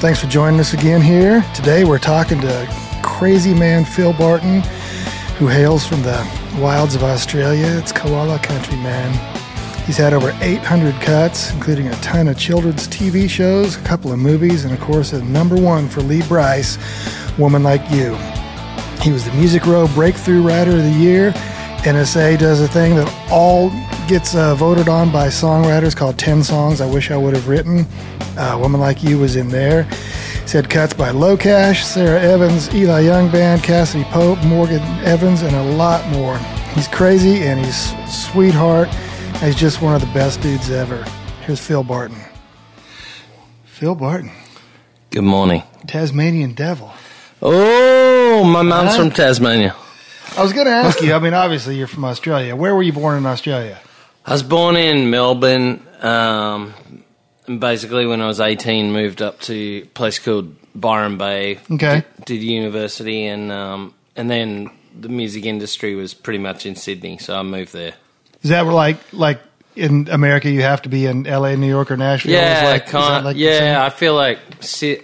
Thanks for joining us again here. Today we're talking to crazy man Phil Barton, who hails from the wilds of Australia. It's Koala Country Man. He's had over 800 cuts, including a ton of children's TV shows, a couple of movies, and of course, a number one for Lee Brice, Woman Like You. He was the Music Row Breakthrough Writer of the Year. NSA does a thing that all gets uh, voted on by songwriters called 10 Songs I Wish I Would Have Written. Uh, Woman Like You was in there. He's had cuts by Locash, Sara Evans, Eli Young Band, Cassadee Pope, Morgan Evans, and a lot more. He's crazy and he's sweetheart. And he's just one of the best dudes ever. Here's Phil Barton. Phil Barton, Good morning. Tasmanian Devil. Oh, my mom's from Tasmania. I was going to ask you, I mean, obviously you're from Australia. Where were you born in Australia? I was born in Melbourne. Um, and basically, when I was 18, moved up to a place called Byron Bay. Okay. Did, did university, and um, and then the music industry was pretty much in Sydney, so I moved there. Is that like like in America you have to be in L.A., New York, or Nashville? Yeah, like, kind like yeah. I feel like si-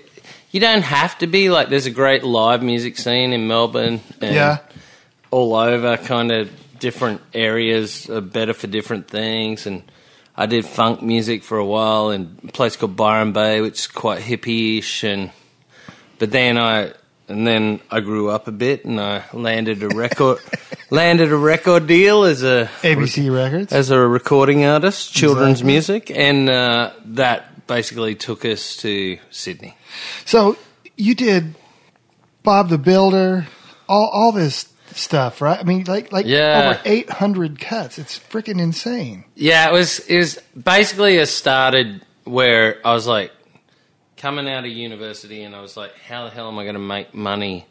you don't have to be like. There's a great live music scene in Melbourne. And yeah. all over, kind of different areas are better for different things. And I did funk music for a while in a place called Byron Bay, which is quite hippie-ish. And but then I and then I grew up a bit, and I landed a record landed a record deal as a ABC Records. as a recording artist, children's Exactly. music, and uh, that basically took us to Sydney. so you did Bob the Builder, all all this stuff, right? I mean, like like Yeah. over 800 cuts. It's freaking insane. Yeah, it was it was basically it started where I was like coming out of university and I was like, how the hell am I going to make money?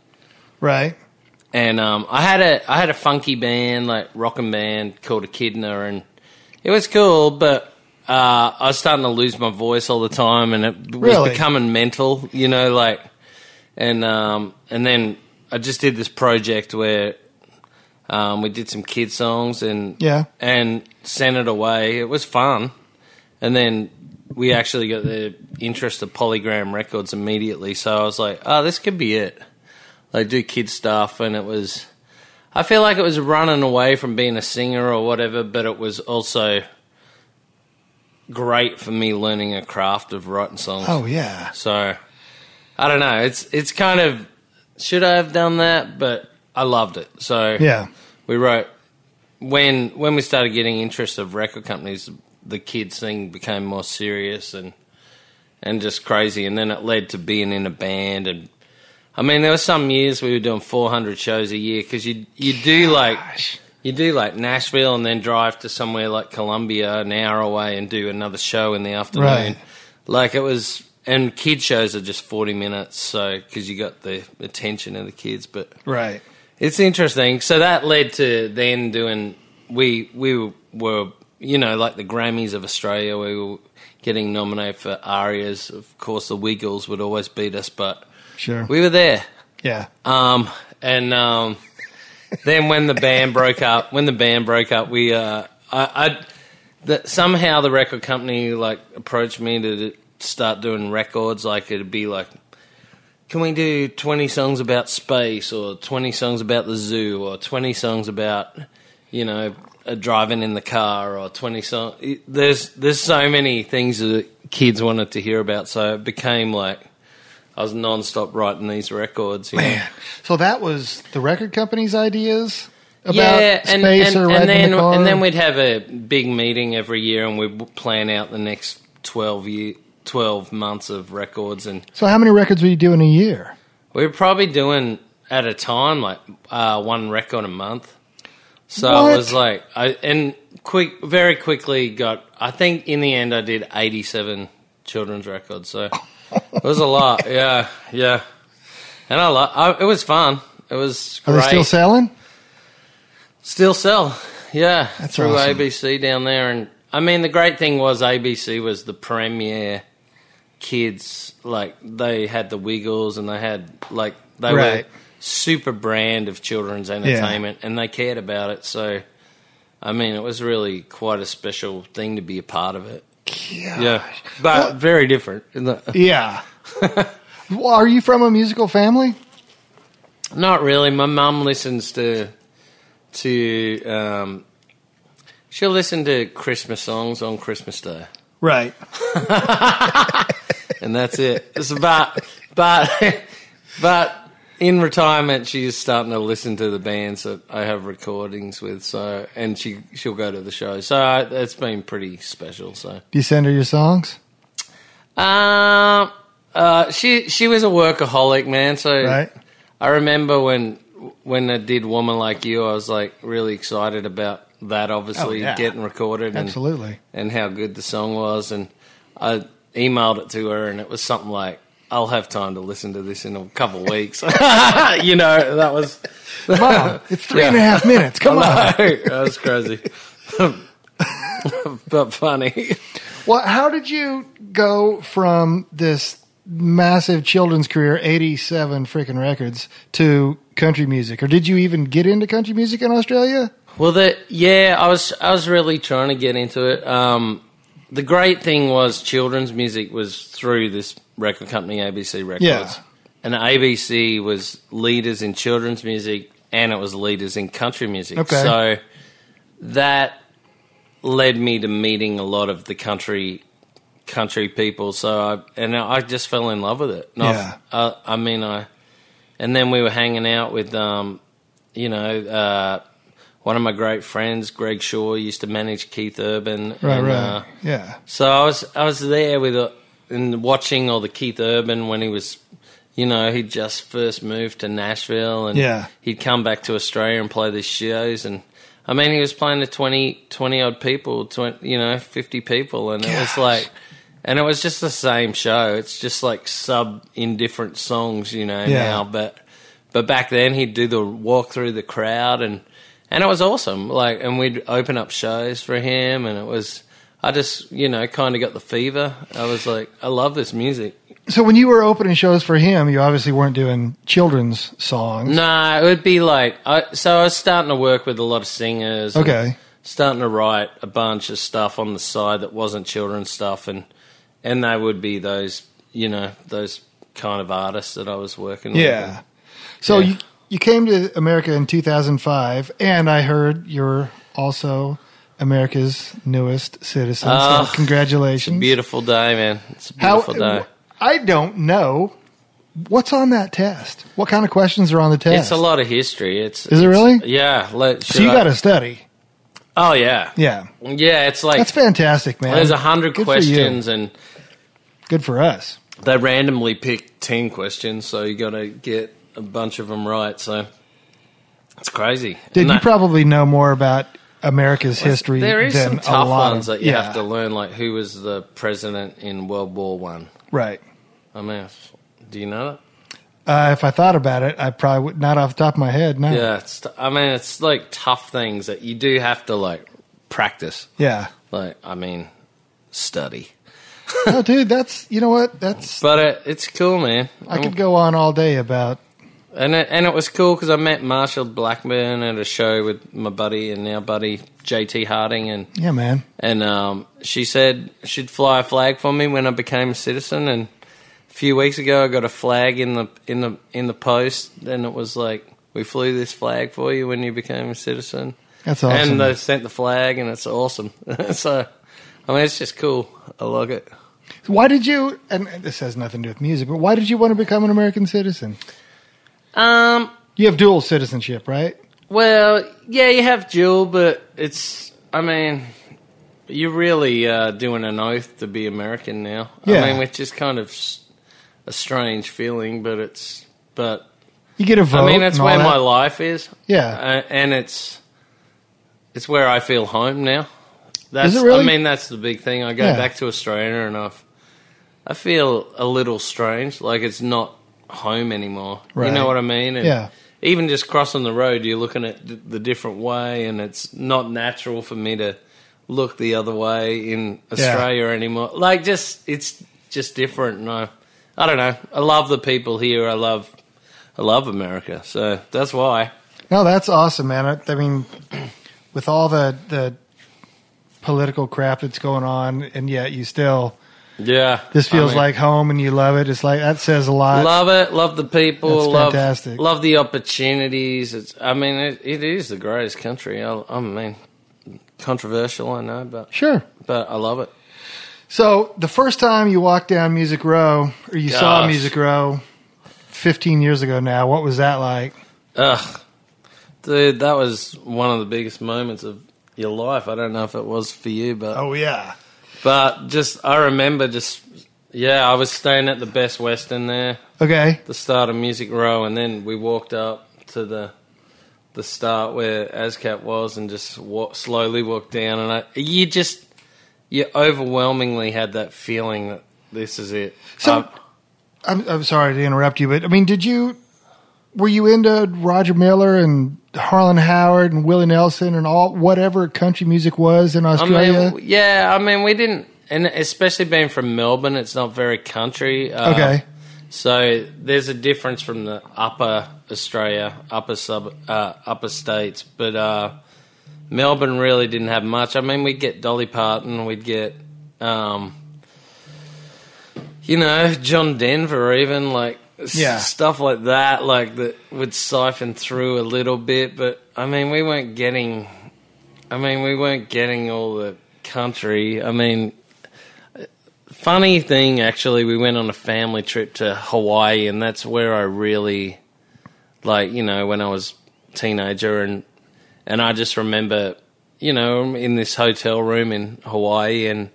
Right. And um, I had a I had a funky band like rockin' band called Echidna and it was cool, but uh, I was starting to lose my voice all the time and it was Really? becoming mental, you know, like and um, and then I just did this project where um, we did some kid songs and Yeah. and sent it away. It was fun, and then we actually got the interest of Polygram Records immediately. So I was like, oh, this could be it. Like do kid stuff, and it was. I feel like it was running away from being a singer or whatever, but it was also great for me learning a craft of writing songs. Oh yeah. So I don't know. It's it's kind of should I have done that, but I loved it. So Yeah. we wrote when when we started getting interest of record companies, the kids thing became more serious and and just crazy, and then it led to being in a band and. I mean, there were some years we were doing 400 shows a year because you you do like you do like Nashville and then drive to somewhere like Columbia, an hour away, and do another show in the afternoon. Right. Like it was, and kid shows are just 40 minutes, so because you got the attention of the kids, but Right. it's interesting. So that led to then doing we we were you know like the Grammys of Australia. We were getting nominated for ARIAs. Of course, the Wiggles would always beat us, but Sure. we were there. yeah. Um, and um, then when the band broke up, when the band broke up, we uh, I, I the, somehow the record company like approached me to start doing records. Like it'd be like, can we do twenty songs about space, or twenty songs about the zoo, or twenty songs about you know driving in the car, or twenty songs. There's there's so many things that kids wanted to hear about, so it became like. I was non-stop writing these records. You know? Man. So that was the record company's ideas about yeah, and space and, or and then the and then we'd have a big meeting every year, and we'd plan out the next twelve year, twelve months of records, and so how many records were you doing a year? we were probably doing at a time like uh, one record a month. So What? it was like I and quick, very quickly got. I think in the end I did eighty-seven children's records. So it was a lot. Yeah, yeah. and I, lo- I it was fun. It was Are they still selling? Still sell, yeah, That's through awesome. ABC down there. And I mean, the great thing was ABC was the premier kids. Like they had the Wiggles, and they had like they Right. were super brand of children's entertainment, and they cared about it. So, I mean, it was really quite a special thing to be a part of it. Yeah, but very different. Yeah. well, are you from a musical family? Not really. My mum listens to to um, she'll listen to Christmas songs on Christmas Day, Right. and that's it. It's about but but in retirement, she's starting to listen to the bands that I have recordings with. So and she she'll go to the show. So it's been pretty special. So Do you send her your songs? um. Uh, she she was a workaholic man, so Right. I remember when when I did "Woman Like You," I was like really excited about that. Obviously, Oh, yeah. getting recorded and Absolutely. and how good the song was, and I emailed it to her, and it was something like, "I'll have time to listen to this in a couple weeks." you know, that was Mom, it's three and a half minutes. Come on. that was crazy, but funny. Well, how did you go from this massive children's career, 87 freaking records, to country music? Or did you even get into country music in Australia? Well, the yeah, I was I was really trying to get into it. Um, the great thing was children's music was through this record company, ABC Records, Yeah. and ABC was leaders in children's music, and it was leaders in country music. Okay. So that led me to meeting a lot of the country country people. So I and I just fell in love with it. And Yeah. I, I mean, I and then we were hanging out with, um, you know, uh, one of my great friends, Greg Shaw, used to manage Keith Urban. Right, and, right. Uh, yeah. so I was I was there with uh and watching all the Keith Urban when he was, you know, he'd just first moved to Nashville and Yeah. he'd come back to Australia and play these shows and. I mean, he was playing to 20, 20 odd people, 20, you know, 50 people. And it was like, and it was just the same show. It's just like sub in different songs, you know, Yeah. now. But, but back then he'd do the walk through the crowd and, and it was awesome. Like, and we'd open up shows for him and it was, I just, you know, kind of got the fever. I was like, I love this music. So when you were opening shows for him, you obviously weren't doing children's songs. No, it would be like, I, so I was starting to work with a lot of singers. Okay. starting to write a bunch of stuff on the side that wasn't children's stuff, and and they would be those, you know, those kind of artists that I was working with. Yeah. So Yeah. you you came to America in 2005, and I heard you're also America's newest citizen. Oh, so congratulations. Beautiful day, man. It's a How beautiful day. I don't know what's on that test. What kind of questions are on the test? It's a lot of history. It's Is it it's- really? Yeah. Let, So you got to study. Oh yeah. Yeah, Yeah. It's like that's fantastic, man. there's a hundred Good for you. questions, and Good for us. they randomly pick ten questions, so you got to get a bunch of them right. So it's crazy. Did you probably know more about America's history There is than some tough ones of, that you yeah, have to learn, like who was the president in World War One. Right. I mean, do you know that? Uh, if I thought about it, I probably would not off the top of my head. No. Yeah, it's. T- I mean, it's like tough things that you do have to like practice. Yeah. Like, I mean, study. oh, dude, that's you know what? That's But it, it's cool, man. I could go on all day about. And it, and it was cool because I met Marsha Blackburn at a show with my buddy and now buddy JT Harding, and Yeah, man. and um, she said she'd fly a flag for me when I became a citizen. And a few weeks ago, I got a flag in the in the in the post, and it was like, "We flew this flag for you when you became a citizen." That's awesome. And they sent the flag, and it's awesome. so, I mean, it's just cool. I like it. why did you? And this has nothing to do with music, but why did you want to become an American citizen? Um. You have dual citizenship, right? Well, yeah, you have dual, but it's. I mean, you're really uh, doing an oath to be American now. Yeah. I mean, which is kind of a strange feeling, but it's. But You get a vote. I mean, that's where that. my life is. Yeah. uh, and it's it's where I feel home now. That's, Is it really? I mean, that's the big thing. I go Yeah. back to Australia and I've, I feel a little strange, like it's not home anymore. Right. You know what I mean? And Yeah. Even just crossing the road, you're looking at the different way, and it's not natural for me to look the other way in Australia anymore. Like, just it's just different. And I, I don't know. I love the people here. I love, I love America. So that's why. No, that's awesome, man. I, I mean, with all the the political crap that's going on, and yet you still Yeah, this I feels mean- like home, and you love it. It's like that says a lot. Love it. Love the people. That's love, fantastic. Love the opportunities. It's. I mean, it, it is the greatest country. I, I mean, controversial, I know, but Sure. but I love it. So the first time you walked down Music Row, or you saw Music Row, fifteen years ago now, what was that like? Ugh, dude, that was one of the biggest moments of your life. I don't know if it was for you, but Oh yeah, but just I remember just yeah, I was staying at the Best Western there. okay, the start of Music Row, and then we walked up to the the start where ASCAP was, and just walk, slowly walked down. And I, you just you overwhelmingly had that feeling that this is it. So- Uh, I'm, I'm sorry to interrupt you, but I mean, did you were you into Roger Miller and Harlan Howard and Willie Nelson and all whatever country music was in I Australia? mean, yeah, I mean, we didn't, and especially being from Melbourne, it's not very country. Uh, okay, So there's a difference from the upper Australia, upper sub, uh, upper states, but uh, Melbourne really didn't have much. I mean, we'd get Dolly Parton, we'd get, um, you know, John Denver, even like Yeah. stuff like that, like that would siphon through a little bit. But I mean, we weren't getting. I mean, we weren't getting all the country. I mean, funny thing actually we went on a family trip to hawaii and that's where i really like you know when i was teenager and and i just remember you know in this hotel room in hawaii and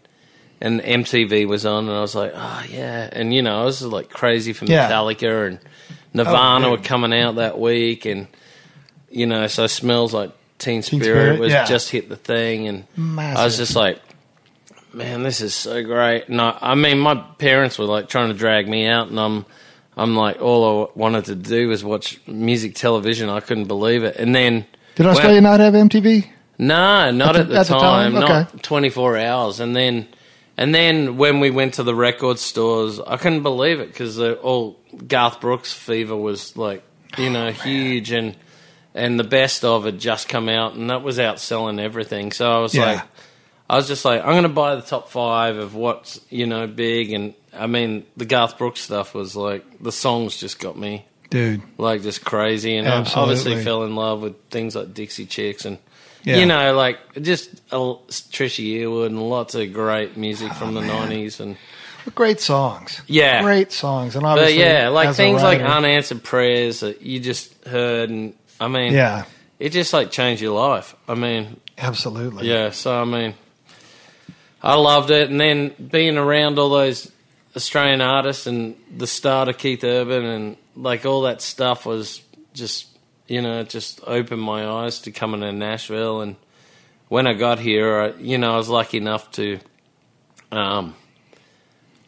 and mtv was on and i was like oh yeah and you know i was like crazy for Yeah. metallica and oh, nirvana Oh, were coming out that week and you know so smells like teen spirit, Spirit, was yeah. just hit the thing and i was just like man, this is so great. No, I mean, my parents were like trying to drag me out, and I'm, I'm like, all I wanted to do was watch music television. I couldn't believe it. And then, did Australia not have MTV? no, not At the- the, at the time, time? not 24 hours. And then, and then when we went to the record stores, I couldn't believe it because uh, all Garth Brooks fever was like, you know, oh, huge, and and the best of had just come out, and that was outselling everything. So I was Yeah. like. I was just like, I'm going to buy the top five of what's you know big, and I mean the Garth Brooks stuff was like the songs just got me Dude, like just crazy, and I obviously fell in love with things like Dixie Chicks and Yeah. you know like just a, Trisha Yearwood and lots of great music oh, from the '90s, and great songs. yeah, Great songs, and but yeah, like things like unanswered prayers that you just heard, and I mean, yeah, it just like changed your life. I mean, absolutely. Yeah, so I mean, I loved it, and then being around all those Australian artists and the start of Keith Urban and like all that stuff was just you know it just opened my eyes to coming to Nashville, and when I got here, I, you know I was lucky enough to, um,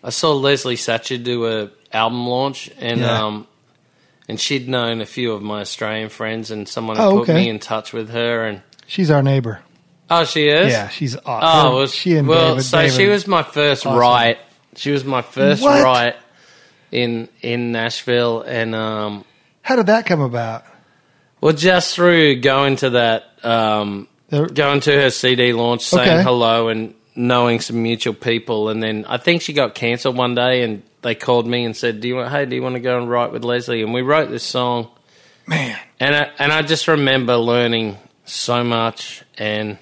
I saw Leslie Satcher do a album launch, and Yeah. um, and she'd known a few of my Australian friends, and someone had Oh, put okay. me in touch with her, and She's our neighbor. oh, she is, Yeah, she's Oh, awesome. well, she and well David. so she was my first Awesome. right. She was my first What? right in in Nashville, and um, How did that come about? Well, just through going to that, um, going to her CD launch, saying Okay. hello, and knowing some mutual people, and then I think she got cancelled one day, and they called me and said, "Do you want? Hey, do you want to go and write with Leslie?" And we wrote this song. Man, and I, and I just remember learning so much and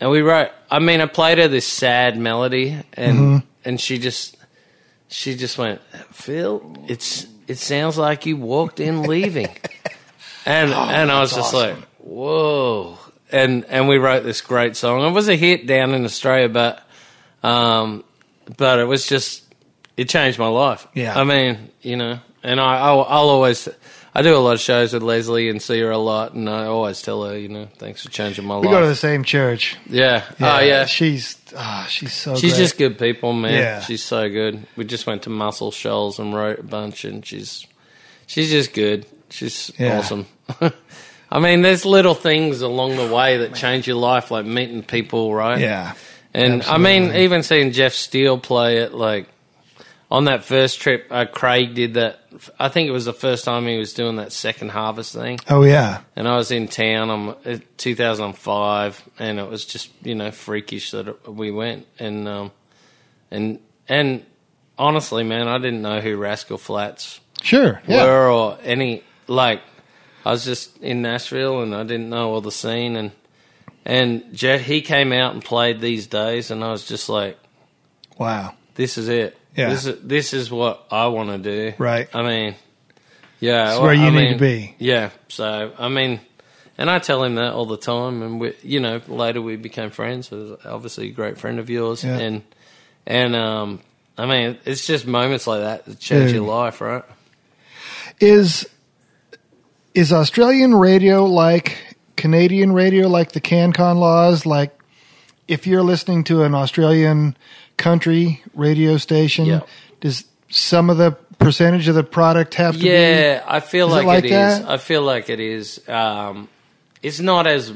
and we wrote I mean I played her this sad melody and Mm-hmm. and she just she just went Phil it's it sounds like you walked in leaving and and I was Oh, just awesome. like whoa and and we wrote this great song it was a hit down in Australia but um but it was just it changed my life Yeah. I mean you know and I I'll, I'll always I do a lot of shows with Leslie and see her a lot, and I always tell her, you know, thanks for changing my We life. We go to the same church. yeah. Oh yeah. She's ah, she's so. She's great. just good people, man. Yeah. She's so good. We just went to Muscle Shoals and wrote a bunch, and she's she's just good. She's Yeah. awesome. I mean, there's little things along the way that change your life, like meeting people, right? yeah. And I mean, even seeing Jeff Steele play it, like on that first trip, uh, Craig did that. I think it was the first time he was doing that second harvest thing. Oh yeah. And I was in town on uh, 2005, and it was just you know freakish that it- we went. And um, and and honestly, man, I didn't know who Rascal Flatts Sure. Yeah. were or any like. I was just in Nashville, and I didn't know all the scene. And and Jeff, he came out and played these days, and I was just like, Wow. this is it. Yeah. This is this is what I want to do. Right. I mean, yeah. It's where you I need mean, to be. Yeah. So I mean, and I tell him that all the time, and we, you know, later we became friends. Was obviously a great friend of yours, Yeah. and and um, I mean, it's just moments like that that change Dude. your life, right? Is is Australian radio like Canadian radio, like the CanCon laws? Like, if you're listening to an Australian country radio station, Yeah. does some of the percentage of the product have to be? Yeah, I feel Is it like, like it is. I feel like it is. Um, it's not as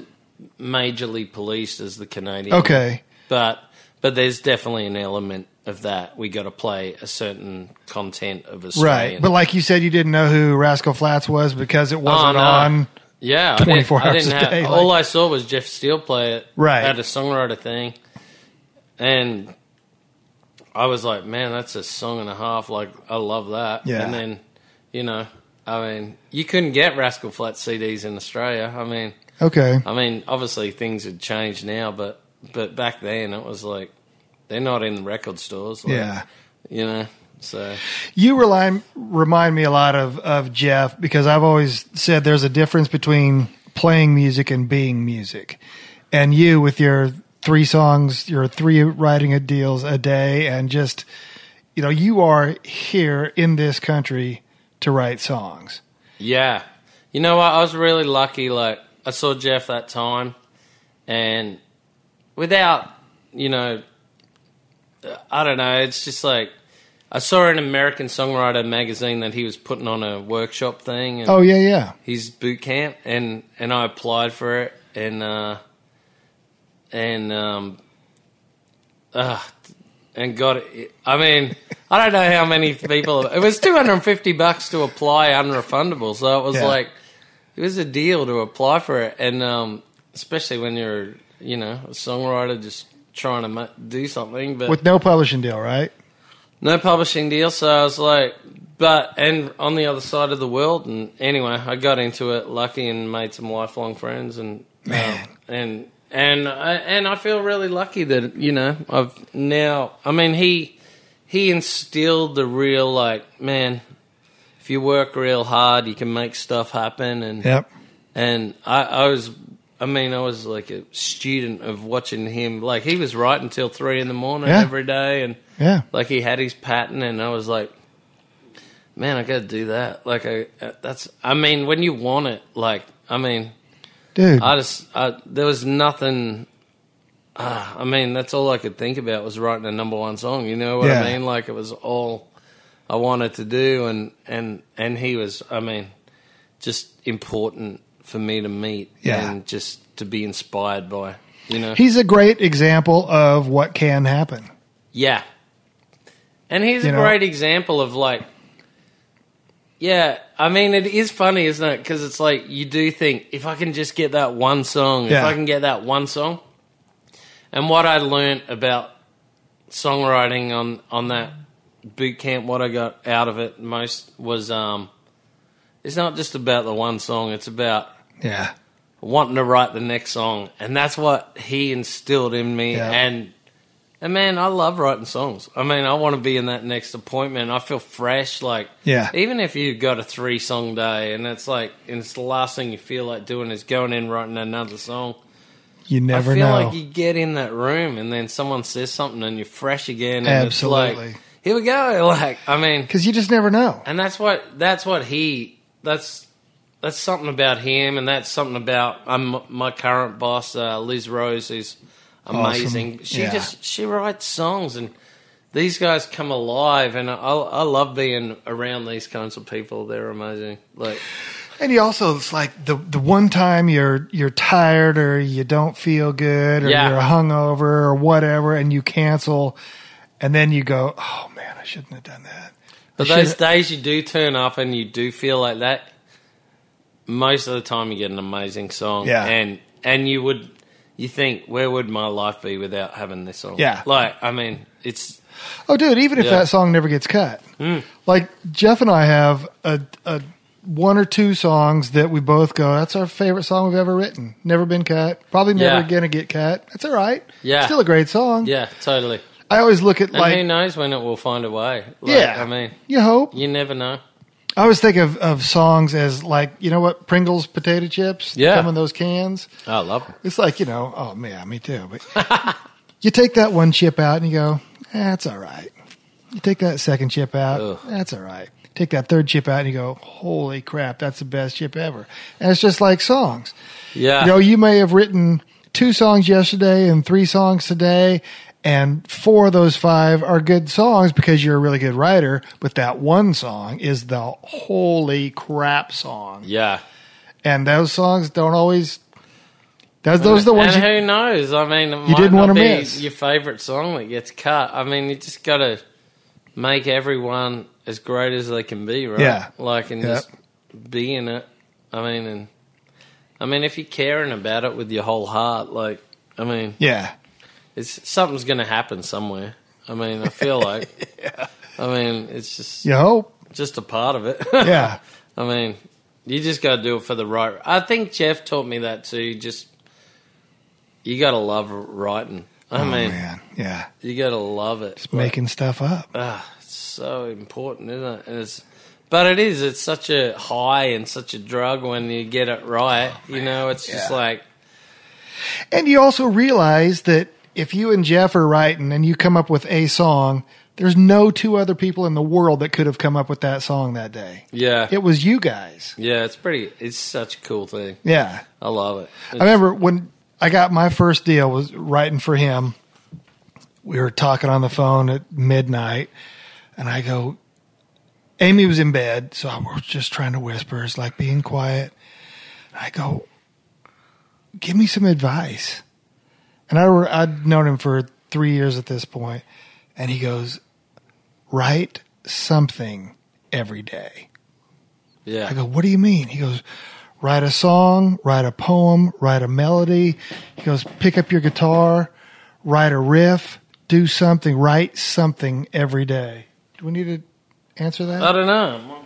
majorly policed as the Canadian. Okay. but but there's definitely an element of that. We got to play a certain content of Australian. Right. But like you said, you didn't know who Rascal Flatts was because it oh, wasn't Oh, no. on. yeah, 24 didn't, I hours didn't a have, day, All like- I saw was Jeff Steele play it. Right. At a songwriter thing, and I was like, man, that's a song and a half. Like, I love that. Yeah. And then, you know, I mean, you couldn't get Rascal Flatts CDs in Australia. I mean. Okay. I mean, obviously things had changed now, but but back then it was like they're not in record stores. Like, Yeah. you know. So You remind remind me a lot of of Jeff because I've always said there's a difference between playing music and being music. And you with your three songs, your three writing a deals a day and just you know, you are here in this country to write songs. yeah, you know what? I was really lucky. Like I saw Jeff that time, and without you know, I don't know. It's just like. I saw an American Songwriter magazine that he was putting on a workshop thing, and Oh yeah, yeah. his boot camp and and I applied for it and uh and um uh and got it I mean I don't know how many people it was 250 bucks to apply unrefundable so it was Yeah. like it was a deal to apply for it and um especially when you're you know a songwriter just trying to do something but With no publishing deal, right? no publishing deal, so I was like, but and on the other side of the world, and anyway, I got into it, lucky, and made some lifelong friends, and Man. um, and and I, and I feel really lucky that you know I've now. I mean, he he instilled the real like, man, if you work real hard, you can make stuff happen, and Yep. and I, I was. I mean, I was like a student of watching him. Like he was writing till three in the morning Yeah. every day, and Yeah. like he had his pattern and i was like man i gotta do that like i uh, that's i mean when you want it like i mean Dude. i just I, there was nothing uh, i mean that's all i could think about was writing a number one song you know what Yeah. i mean like it was all i wanted to do and and and he was i mean just important for me to meet Yeah. and just to be inspired by you know He's a great example of what can happen. Yeah. And he's You a know? great example of like, yeah, I mean, it is funny, isn't it? Because it's like you do think if I can just get that one song, if I can get that one song. And what I learned about songwriting on on that boot camp, what I got out of it most was, um, it's not just about the one song; it's about Yeah. wanting to write the next song, and that's what he instilled in me. Yeah. And and man, I love writing songs. I mean, I want to be in that next appointment. I feel fresh, like Yeah. Even if you've got a three song day, and it's like, and it's the last thing you feel like doing is going in writing another song. You never I feel know. like you get in that room, and then someone says something, and you're fresh again, and it's Absolutely. like, here we go. Like, I mean, Because you just never know. and that's what that's what he that's that's something about him, and that's something about um, my current boss, uh, Liz Rose, who's amazing. Awesome. She Yeah. just she writes songs, and these guys come alive, and I, I love being around these kinds of people. They're amazing. Like, And you also it's like the the one time you're you're tired or you don't feel good or Yeah. you're hungover or whatever and you cancel and then you go, Oh man, I shouldn't have done that. but those days you do turn up and you do feel like that. Most of the time, you get an amazing song, Yeah. and and you would you think where would my life be without having this song? Yeah. like I mean, it's Oh dude, even if Yeah. that song never gets cut. Hmm. Like Jeff and I have a, a one or two songs that we both go, that's our favorite song we've ever written. Never been cut. Probably never Yeah. gonna get cut. That's all right. Yeah. Still a great song. yeah, totally. I always look at And like who knows when it will find a way? Like, Yeah. I mean, you hope. you never know. I always think of, of songs as like, you know what, Pringles potato chips Yeah. come in those cans. I love them. It's like, you know, oh man, me too. But you take that one chip out and you go, that's all right. You take that second chip out, Ugh. that's all right. Take that third chip out and you go, holy crap, that's the best chip ever. And it's just like songs. Yeah, You know, you may have written two songs yesterday and three songs today, and four of those five are good songs because you're a really good writer, but that one song is the holy crap song. yeah. And those songs don't always. Those, those are the ones and you, who knows? I mean, it you might didn't not wanna be miss. your favorite song that gets cut. I mean, you just got to make everyone as great as they can be, right? Yeah. like and Yep. just be in it. I mean, and I mean, if you're caring about it with your whole heart, like, I mean, yeah. It's something's going to happen somewhere. I mean, I feel like. yeah. I mean, it's just You hope. just a part of it. Yeah. I mean, you just got to do it for the right. I think Jeff taught me that too. Just you got to love writing. I oh, mean, man. Yeah. you got to love it. Just making stuff up. Ah, it's so important, isn't it? And it's, but it is. It's such a high and such a drug when you get it right. you know, it's just like And you also realize that if you and Jeff are writing and you come up with a song, there's no two other people in the world that could have come up with that song that day. yeah, It was you guys. yeah. It's pretty. It's such a cool thing. Yeah. I love it. I remember when I got my first deal was writing for him. We were talking on the phone at midnight, and I go, Amy was in bed, so I was just trying to whisper. It's like being quiet. I go, give me some advice. And I were, I'd known him for three years at this point, and he goes, write something every day. yeah, I go, what do you mean? He goes, write a song, write a poem, write a melody. He goes, pick up your guitar, write a riff, do something, write something every day. Do we need to answer that? I don't know.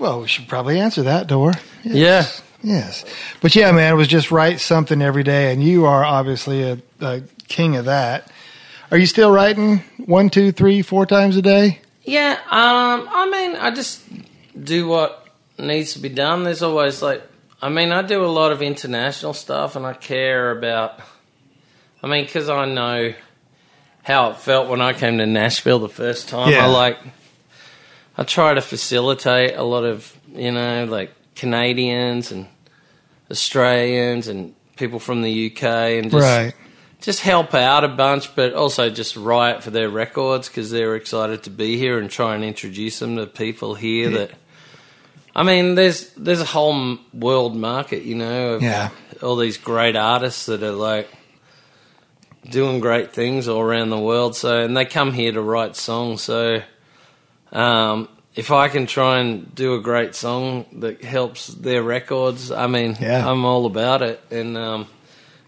Well, we should probably answer that door. Yeah. Yes. But yeah, man, it was just write something every day. And you are obviously a, a king of that. Are you still writing one, two, three, four times a day? Yeah, um, I mean, I just do what needs to be done. There's always like, I mean, I do a lot of international stuff, and I care about. I mean, because I know how it felt when I came to Nashville the first time. Yeah. I like, I try to facilitate a lot of you know like Canadians and Australians and people from the UK and just right. just help out a bunch, but also just write for their records because they're excited to be here and try and introduce them to people here. That I mean, there's there's a whole world market, you know, of Yeah. all these great artists that are like doing great things all around the world. So, and they come here to write songs. So, um, if I can try and do a great song that helps their records, I mean, Yeah. I'm all about it. And um,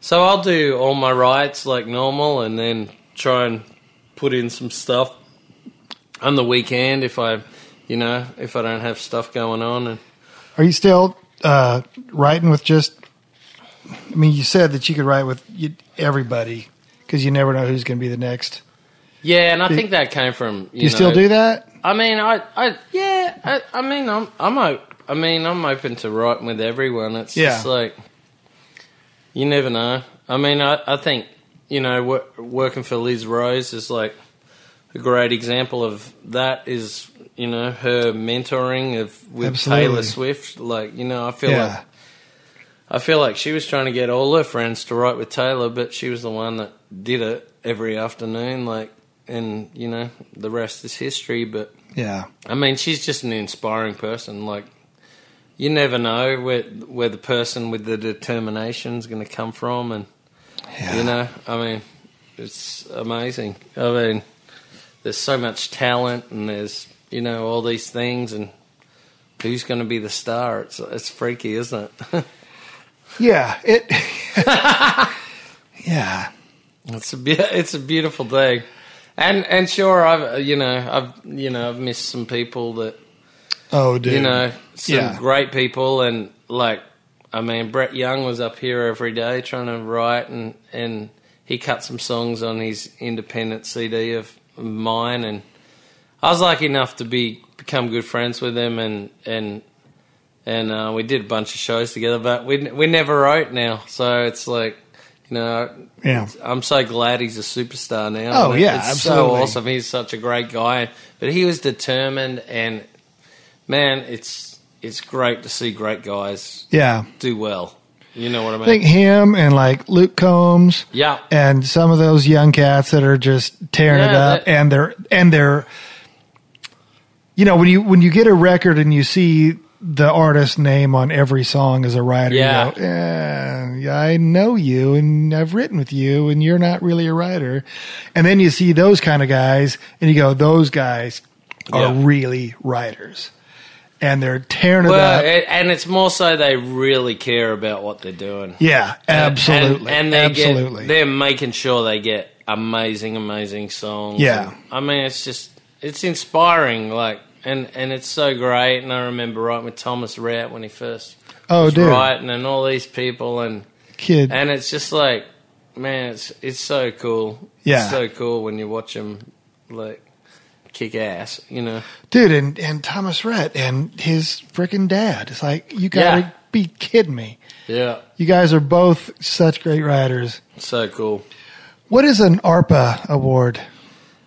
so I'll do all my rights like normal, and then try and put in some stuff on the weekend if I, you know, if I don't have stuff going on. And Are you still uh, writing with just? I mean, you said that you could write with you, everybody because you never know who's going to be the next. yeah, and I think that came from you, You know, still do that? I mean, I, I, yeah, I, I mean, I'm, I'm, o- I mean, I'm open to writing with everyone. It's Yeah. just like, You never know. I mean, I, I think you know wo- working for Liz Rose is like a great example of that. Is you know her mentoring of with Absolutely. Taylor Swift. Like you know, I feel Yeah. like I feel like she was trying to get all her friends to write with Taylor, but she was the one that did it every afternoon. Like, and you know, the rest is history. But Yeah. I mean, she's just an inspiring person. Like, you never know where where the person with the determination is going to come from, and Yeah. you know, I mean, it's amazing. I mean, there's so much talent, and there's you know all these things, and who's going to be the star? It's it's freaky, isn't it? Yeah. It. yeah. It's a be- it's a beautiful thing, and and sure I've you know I've you know I've missed some people that Oh, dude. you know some Yeah. great people and like I mean Brett Young was up here every day trying to write and and he cut some songs on his independent CD of mine and I was lucky enough to be become good friends with him and and and uh, we did a bunch of shows together but we we never wrote now so it's like know Yeah. I'm so glad he's a superstar now. Oh, yeah, it's absolutely. so awesome. He's such a great guy, but he was determined, and man, it's it's great to see great guys Yeah. do well. You know what I mean? I think him and like Luke Combs yeah, and some of those young cats that are just tearing it up that- and they're and they're you know when you when you get a record and you see the artist name on every song as a writer Yeah. you go yeah, yeah I know you and I've written with you and you're not really a writer and then you see those kind of guys and you go those guys are Yeah. really writers and they're tearing it up it, and it's more so they really care about what they're doing. yeah absolutely and, and they absolutely Get, they're making sure they get amazing, amazing songs. Yeah. And, I mean, it's just it's inspiring. Like, and and it's so great. And I remember writing with Thomas Rhett when he first oh was dude writing, and all these people, and kid and it's just like, man, it's it's so cool. Yeah. it's so cool when you watch them like kick ass. You know. dude and and thomas rhett and his freaking dad it's like you gotta Yeah. be kidding me Yeah, you guys are both such great writers so cool. what is an arpa award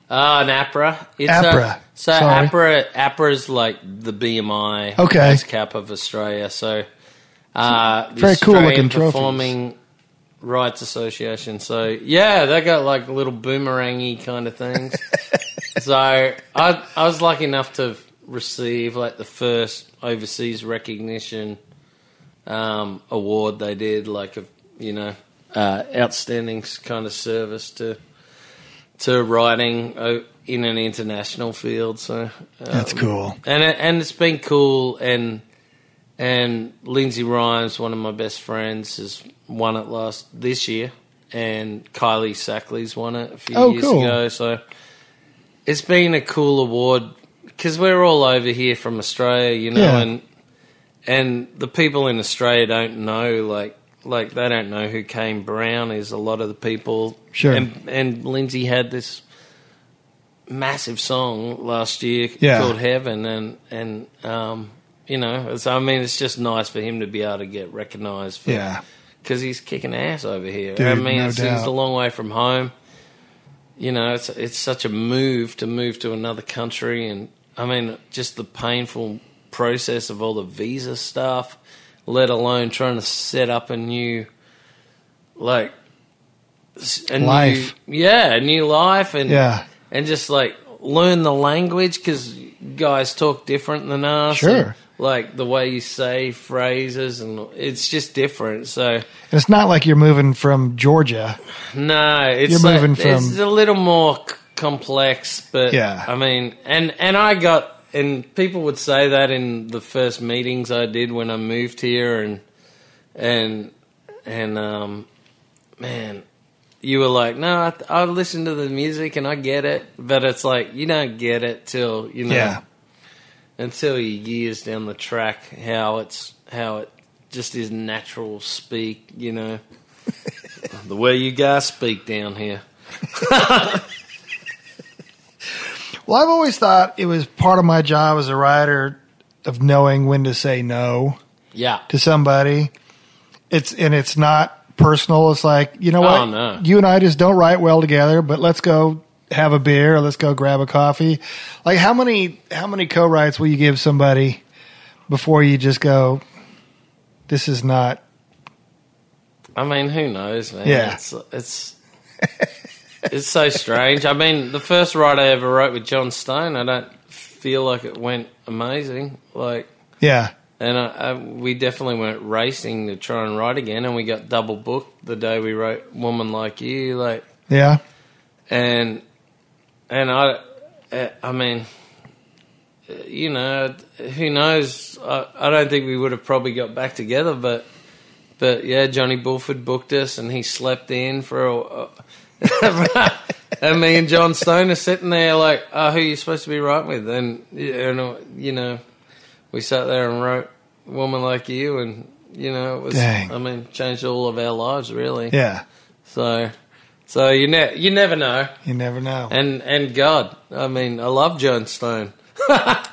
Ah, an APRA. It's APRA. A, so Sorry. APRA, APRA's like the BMI Okay. ASCAP of Australia. So uh, Very cool looking trophies. Performing Rights Association. So yeah, they got like little boomerangy kind of things. so I I was lucky enough to receive like the first overseas recognition um, award they did, like a you know uh, outstanding kind of service to to writing uh, in an international field. So uh, that's cool and and it's been cool and and Lindsay Rimes, one of my best friends, has won it last this year, and Kylie Sackley's won it a few Oh, years cool. ago. So it's been a cool award because we're all over here from Australia, you know, Yeah. and and the people in Australia don't know like. Like they don't know who Kane Brown is. A lot of the people, Sure. And and Lindsay had this massive song last year Yeah. called Heaven, and and um, you know, it's, I mean, it's just nice for him to be able to get recognised for yeah because he's kicking ass over here. Dude, I mean, no it's, a long way from home. You know, it's it's such a move to move to another country, and I mean, just the painful process of all the visa stuff, let alone trying to set up a new, like, a Life. New, yeah, a new life, and yeah and just like learn the language because guys talk different than us. Sure. and, like the way you say phrases, and it's just different. So And it's not like you're moving from georgia no, it's You're like- moving from- it's a little more c- complex, but Yeah. I mean, and and I got and people would say that in the first meetings I did when I moved here, and and and um, man, you were like, no, I, I listen to the music and I get it, but it's like you don't get it till you know yeah until you years down the track how it's how it just is natural speak, you know. the way you guys speak down here. well i've always thought it was part of my job as a writer of knowing when to say no Yeah. to somebody it's and it's not personal. It's like you know what, Oh, no. you and I just don't write well together, but let's go have a beer or let's go grab a coffee. Like how many how many co-writes will you give somebody before you just go? This is not. I mean, who knows, man? Yeah. It's it's it's so strange. I mean, the first write I ever wrote with John Stone, I don't feel like it went amazing. Like, Yeah, and I, I, we definitely weren't racing to try and write again, and we got double booked the day we wrote "Woman Like You." Like, yeah, and and I, uh, I mean, uh, you know, who knows? I, I don't think we would have probably got back together, but but yeah, Johnny Bulford booked us, and he slept in for a. and me and Jon Stone are sitting there like, oh, who are you supposed to be writing with? And you know, you know, we sat there and wrote "Woman Like You," and you know, it was, Dang. I mean, changed all of our lives really. yeah. So, so you ne- you never know. You never know. And and God, I mean, I love Jon Stone. yeah,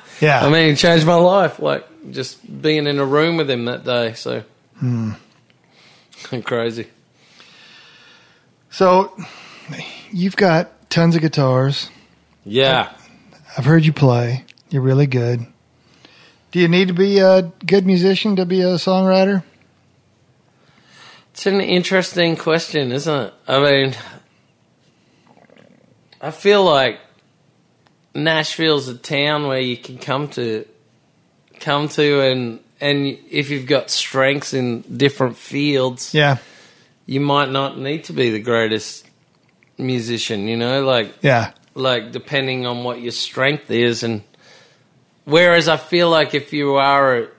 I mean, he changed my life. Like just being in a room with him that day. So hmm. crazy. so you've got tons of guitars. Yeah. I've heard you play. You're really good. Do you need to be a good musician to be a songwriter? It's an interesting question, isn't it? I mean, I feel like Nashville's a town where you can come to, come to, and and if you've got strengths in different fields, Yeah, you might not need to be the greatest musician. You know, like yeah, like depending on what your strength is, and whereas I feel like if you are,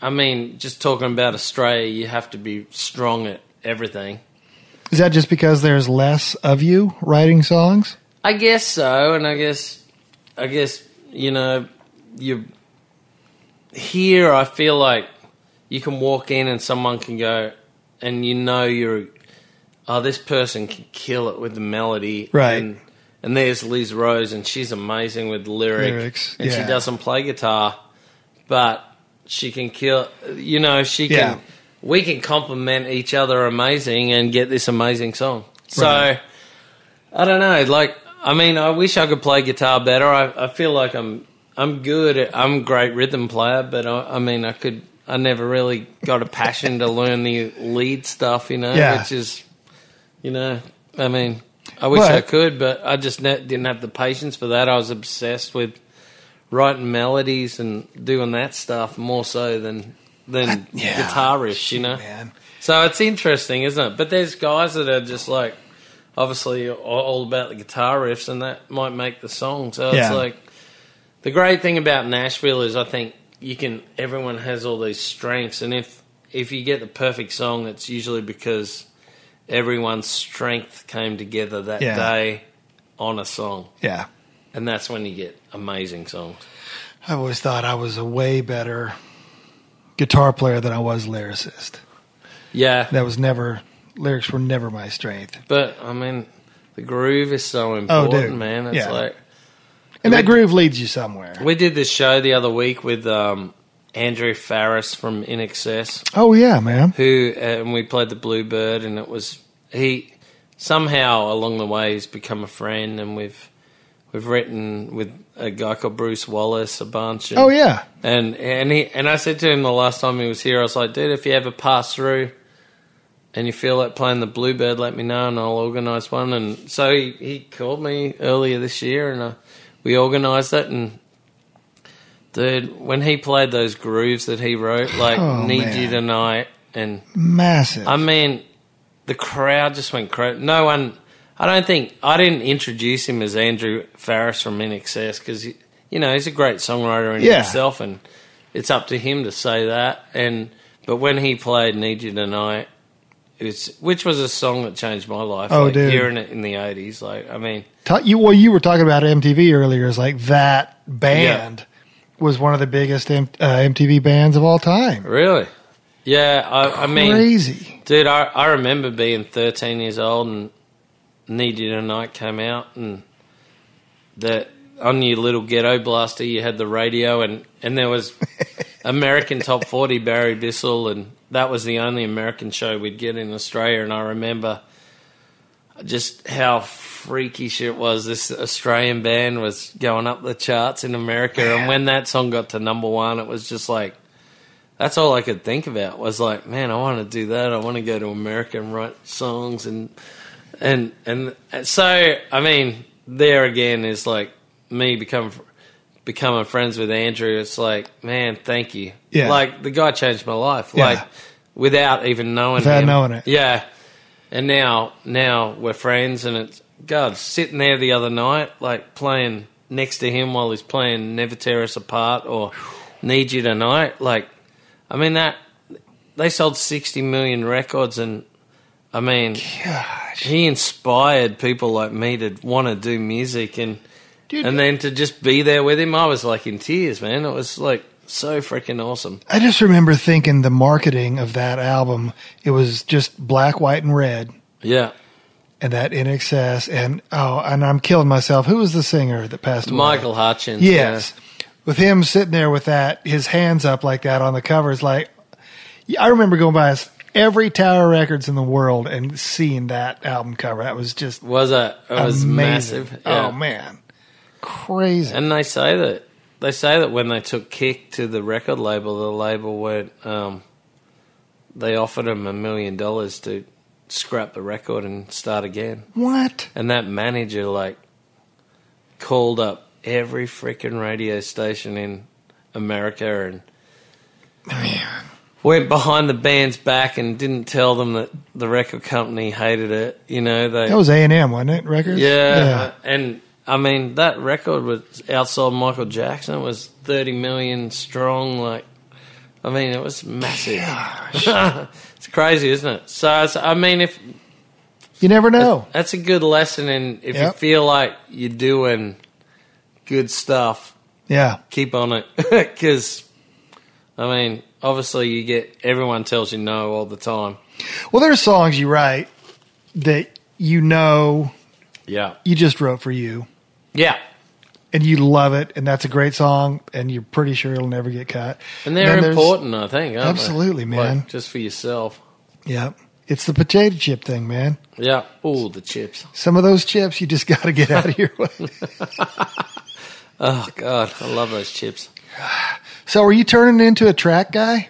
I mean, just talking about Australia, you have to be strong at everything. Is that just because there's less of you writing songs? I guess so, and I guess, I guess you know, you here. I feel like you can walk in and someone can go, and you know you're, oh, this person can kill it with the melody, Right. And, and there's Liz Rose, and she's amazing with lyric, Lyrics, and she doesn't play guitar, but she can kill. You know, she can. Yeah. We can complement each other amazing and get this amazing song. So. Right. I don't know. Like, I mean, I wish I could play guitar better. I, I feel like I'm I'm good. At, I'm a great rhythm player, but I, I mean, I could. I never really got a passion to learn the lead stuff. You know, Yeah. which is, you know, I mean, I wish I could, but I just ne- didn't have the patience for that. I was obsessed with writing melodies and doing that stuff more so than than Yeah. guitar riffs. You know, Man. so it's interesting, isn't it? But there's guys that are just like, obviously, all- all about the guitar riffs, and that might make the song. So Yeah. it's like the great thing about Nashville is I think you can. Everyone has all these strengths, and if if you get the perfect song, it's usually because everyone's strength came together that Yeah. day on a song, Yeah. and that's when you get amazing songs. I've always thought I was a way better guitar player than I was lyricist. Yeah, That was never lyrics were never my strength. but I mean, the groove is so important, Oh, man. It's Yeah. like. And that groove leads you somewhere. We did this show the other week with um, Andrew Farriss from INXS, Oh yeah, man. who uh, and we played the Bluebird, and it was he somehow along the way he's become a friend, and we've we've written with a guy called Bruce Wallace a bunch. And, Oh yeah. and and he and I said to him the last time he was here, I was like, dude, if you ever pass through. And you feel like playing the Bluebird, let me know and I'll organise one. And so he, he called me earlier this year and uh, we organised it. And dude, when he played those grooves that he wrote, like Oh, "Need man. You Tonight," and Massive. I mean, the crowd just went crazy. No one, I don't think I didn't introduce him as Andrew Farriss from Excess because you know he's a great songwriter in Yeah. himself, and it's up to him to say that. And but when he played "Need You Tonight," it's which was a song that changed my life. Oh, like, dude. hearing it in the eighties, like I mean, Ta- you well, you were talking about MTV earlier. Is like that band was one of the biggest M- uh, MTV bands of all time. really, yeah. I, I mean, Crazy. Dude, I, I remember being 13 years old and Need You Tonight came out, and that on your little ghetto blaster, you had the radio, and, and there was American Top 40, Barry Bissell, and that was the only American show we'd get in Australia. And I remember just how freakish shit was. This Australian band was going up the charts in America, and when that song got to number one, it was just like that's all I could think about was like, man, I want to do that. I want to go to America and write songs and and and so I mean, there again is like me become becoming friends with Andrew. It's like, man, thank you. Yeah. Like the guy changed my life. Yeah. Like without even knowing Without him. knowing it. Yeah. And now now we're friends and it's God, sitting there the other night, like playing next to him while he's playing Never Tear Us Apart or Need You Tonight, like I mean that they sold sixty million records and I mean Gosh. he inspired people like me to want to do music and Dude. and then to just be there with him, I was like in tears, man. It was like so freaking awesome. I just remember thinking the marketing of that album, it was just black, white, and red. Yeah, And that INXS, and oh, and I'm killing myself. Who was the singer that passed away? Michael Hutchence. Yes. With him sitting there with that, his hands up like that on the covers like, I remember going by every Tower Records in the world and seeing that album cover. That was just was a It was amazing. massive. Yeah. Oh man, crazy. And they say that they say that when they took Kick to the record label, the label went, um, they offered him a million dollars to scrap the record and start again. what? And that manager like called up every freaking radio station in America and Man, went behind the band's back and didn't tell them that the record company hated it. You know, they that was A and M, wasn't it? Records. yeah, and I mean that record was outside Michael Jackson. It was thirty million strong. Like, I mean, it was massive. it's crazy, isn't it? So, it's, I mean, if You never know. that's a good lesson, and if you feel like you're doing good stuff, Yeah. keep on it. Because, I mean, obviously, you get everyone tells you no all the time. Well, there's songs you write that you know Yeah, you just wrote for you, yeah, and you love it, and that's a great song, and you're pretty sure it'll never get cut. and they're there's- important. I think aren't they? Absolutely, man. Like, just for yourself. Yeah, it's the potato chip thing, man. Yeah. Oh, the chips. Some of those chips you just got to get out of your way. Oh God, I love those chips. So, are you turning into a track guy?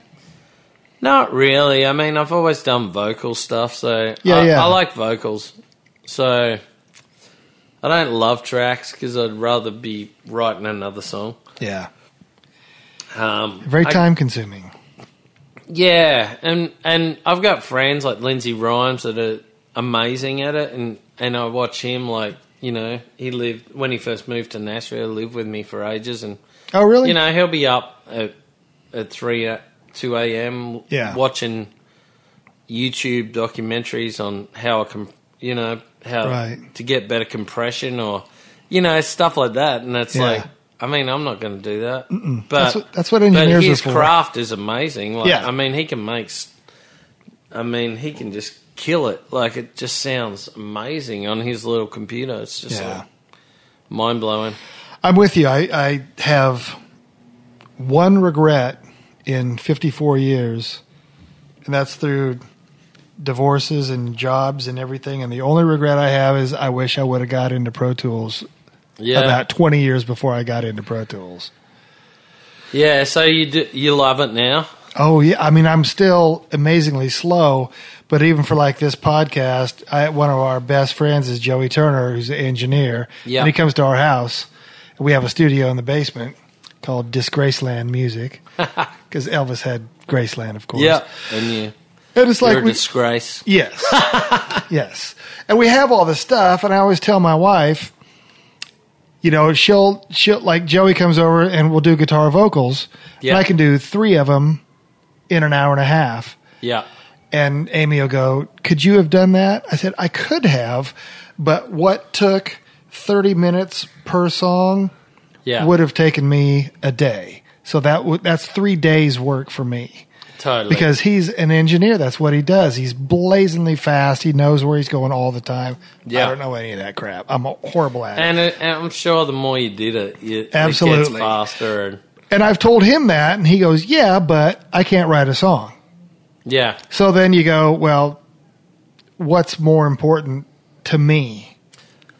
Not really. I mean, I've always done vocal stuff, so Yeah, I, yeah. I like vocals. So I don't love tracks because I'd rather be writing another song. Yeah, Um, very I- time consuming. Yeah, and and I've got friends like Lindsay Rimes that are amazing at it, and and I watch him like you know he lived when he first moved to Nashville, lived with me for ages, and Oh, really? you know he'll be up at at three uh, two a.m. Yeah. watching YouTube documentaries on how I can you know how Right. to get better compression or you know stuff like that, and it's Yeah. like. I mean, I'm not going to do that, but That's what- that's what engineers but his craft is amazing. Like, Yeah. I mean, he can make. I mean, he can just kill it. Like it just sounds amazing on his little computer. It's just Yeah. like mind blowing. I'm with you. I, I have one regret in 54 years, and that's through divorces and jobs and everything. And the only regret I have is I wish I would have got into Pro Tools Yeah, about 20 years before I got into Pro Tools. yeah. So you do, you love it now? Oh yeah, I mean I'm still amazingly slow, but even for like this podcast, I, one of our best friends is Joey Turner, who's an engineer. Yeah. and he comes to our house. We have a studio in the basement called Disgraceland Music because Elvis had Graceland, of course. Yeah, and you it's you're like we, disgrace. yes, yes, and we have all this stuff, and I always tell my wife. You know, she'll she'll like Joey comes over and we'll do guitar vocals. Yeah. And I can do three of them in an hour and a half. Yeah, And Amy will go, Could you have done that? I said, I could have, but what took 30 minutes per song yeah, would have taken me a day. So that would that's three days' work for me totally. because he's an engineer. That's what he does. He's blazingly fast. He knows where he's going all the time. Yeah. I don't know any of that crap. I'm a horrible at and, it, and I'm sure the more you did it, you, it Absolutely. gets faster. And And I've told him that, and he goes, "Yeah, but I can't write a song." Yeah. So then you go, well, what's more important to me?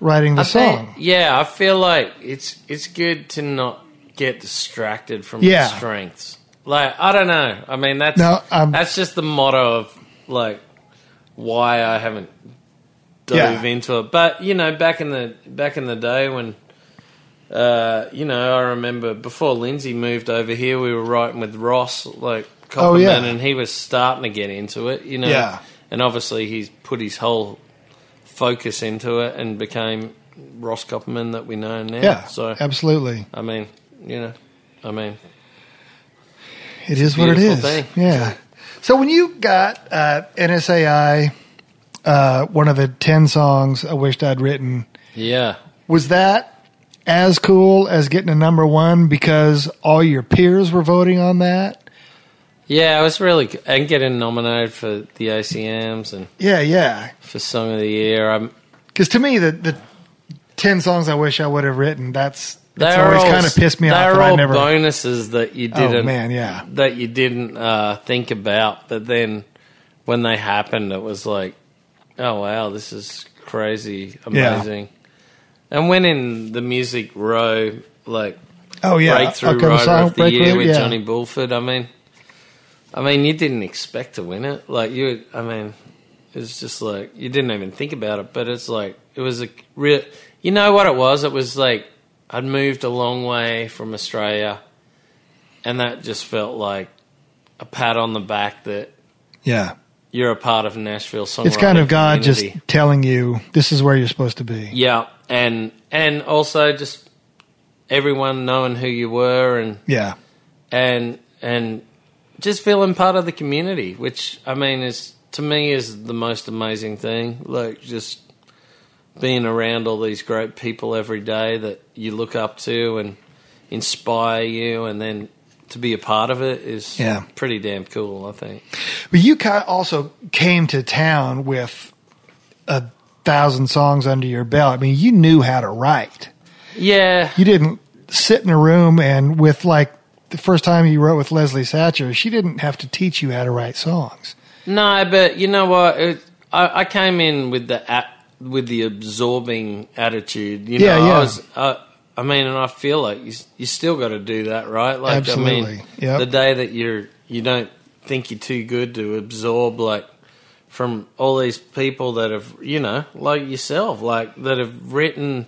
Writing the I think- song. yeah, I feel like it's it's good to not get distracted from Yeah. your strengths. Like I don't know. I mean that's No, um, that's just the motto of like why I haven't dove Yeah. into it. But you know, back in the back in the day when uh, you know, I remember before Lindsay moved over here, we were writing with Ross, like Copperman, Oh, yeah. and he was starting to get into it, you know. Yeah. And obviously, he's put his whole focus into it and became Ross Copperman that we know now. Yeah, So, absolutely. I mean, you know, I mean, It is what it is. thing. Yeah. So when you got uh, NSAI, uh, one of the ten songs I wished I'd written, yeah. was that as cool as getting a number one because all your peers were voting on that? Yeah, I was really and getting nominated for the ACMs and Yeah, yeah. for Song of the Year. I'm Because to me, the the ten songs I wish I would have written, that's that's They're always all- kind of pissed me off. That I all never. bonuses that you didn't. oh man, yeah, that you didn't uh, think about, but then when they happened, it was like, oh wow, this is crazy, Yeah. amazing. And in the music row, like oh yeah. breakthrough writer song, of the year with yeah. Johnny Bulford. I mean, I mean, you didn't expect to win it. Like you, I mean, it's just like you didn't even think about it. But it's like it was a real. You know what it was? It was like I'd moved a long way from Australia, and that just felt like a pat on the back that Yeah, you're a part of Nashville songwriting. it's kind of God just telling you this is where you're supposed to be. yeah, and and also just everyone knowing who you were and Yeah, and and just feeling part of the community, which I mean is to me is the most amazing thing. Like just being around all these great people every day that you look up to and inspire you, and then to be a part of it is Yeah. pretty damn cool. I think. but you also came to town with a thousand songs under your belt. I mean, you knew how to write. Yeah, You didn't sit in a room and with like the first time you wrote with Leslie Satcher, she didn't have to teach you how to write songs. No, but you know what? It, I, I came in with the a with the absorbing attitude. You know, Yeah, yeah. I was. I mean, and I feel like you you still got to do that, right? Like, I Absolutely. mean, Yep. the day that you're you don't think you're too good to absorb, like from all these people that have, you know, like yourself, like that have written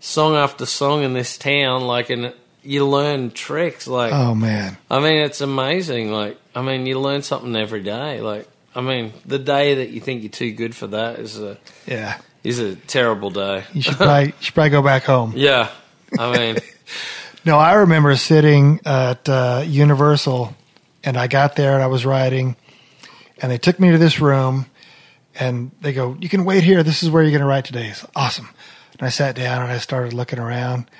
song after song in this town, like, and you learn tricks, like. Oh man. I mean, it's amazing. Like, I mean, you learn something every day. Like, I mean, the day that you think you're too good for that is a Yeah. Is a terrible day. You should probably you should probably go back home. Yeah, I mean, No, I remember sitting at uh, Universal, and I got there and I was writing, and they took me to this room, and they go, "You can wait here. This is where you're going to write today." It's awesome. And I sat down and I started looking around,